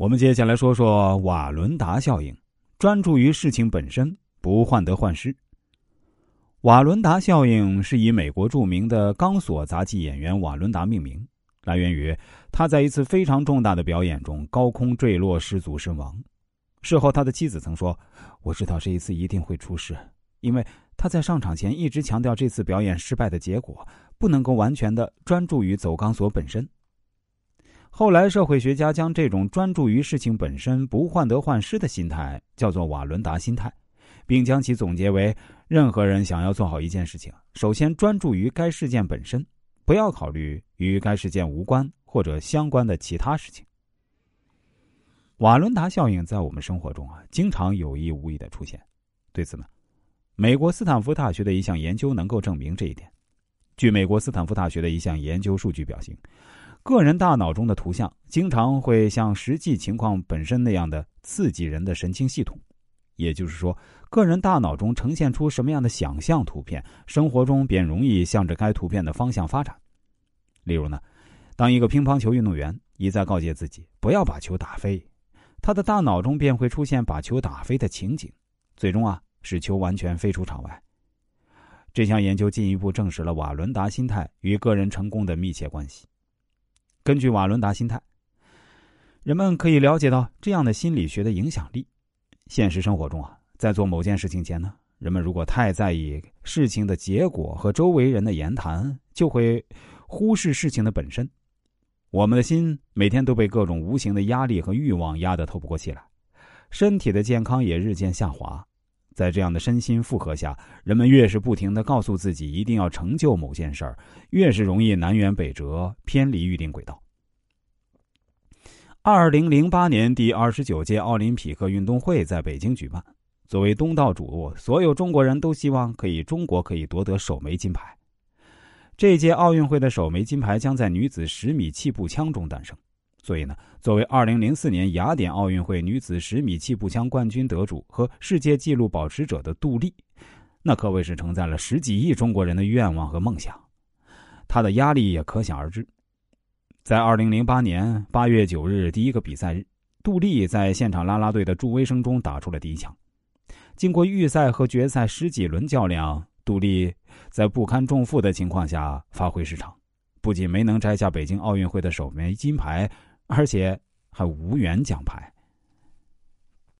我们接下来说说瓦伦达效应，专注于事情本身，不患得患失。瓦伦达效应是以美国著名的钢索杂技演员瓦伦达命名，来源于他在一次非常重大的表演中高空坠落失足身亡。事后，他的妻子曾说：“我知道这一次一定会出事，因为他在上场前一直强调这次表演失败的结果不能够完全的专注于走钢索本身。”后来，社会学家将这种专注于事情本身、不患得患失的心态叫做瓦伦达心态，并将其总结为：任何人想要做好一件事情，首先专注于该事件本身，不要考虑与该事件无关或者相关的其他事情。瓦伦达效应在我们生活中啊，经常有意无意的出现。对此呢，美国斯坦福大学的一项研究能够证明这一点。据美国斯坦福大学的一项研究数据表明。个人大脑中的图像经常会像实际情况本身那样的刺激人的神经系统，也就是说，个人大脑中呈现出什么样的想象图片，生活中便容易向着该图片的方向发展。例如呢，当一个乒乓球运动员一再告诫自己不要把球打飞，他的大脑中便会出现把球打飞的情景，最终啊使球完全飞出场外。这项研究进一步证实了瓦伦达心态与个人成功的密切关系。根据瓦伦达心态，人们可以了解到这样的心理学的影响力。现实生活中啊，在做某件事情前呢，人们如果太在意事情的结果和周围人的言谈，就会忽视事情的本身。我们的心每天都被各种无形的压力和欲望压得透不过气来，身体的健康也日渐下滑。在这样的身心负荷下，人们越是不停的告诉自己一定要成就某件事儿，越是容易南辕北辙，偏离预定轨道。二零零八年第二十九届奥林匹克运动会在北京举办，作为东道主，所有中国人都希望可以中国可以夺得首枚金牌。这届奥运会的首枚金牌将在女子十米气步枪中诞生。所以呢，作为2004年雅典奥运会女子十米气步枪冠军得主和世界纪录保持者的杜丽，那可谓是承载了十几亿中国人的愿望和梦想，她的压力也可想而知。在2008年8月9日第一个比赛日，杜丽在现场啦啦队的助威声中打出了第一枪。经过预赛和决赛十几轮较量，杜丽在不堪重负的情况下发挥失常，不仅没能摘下北京奥运会的首枚金牌。而且还无缘奖牌。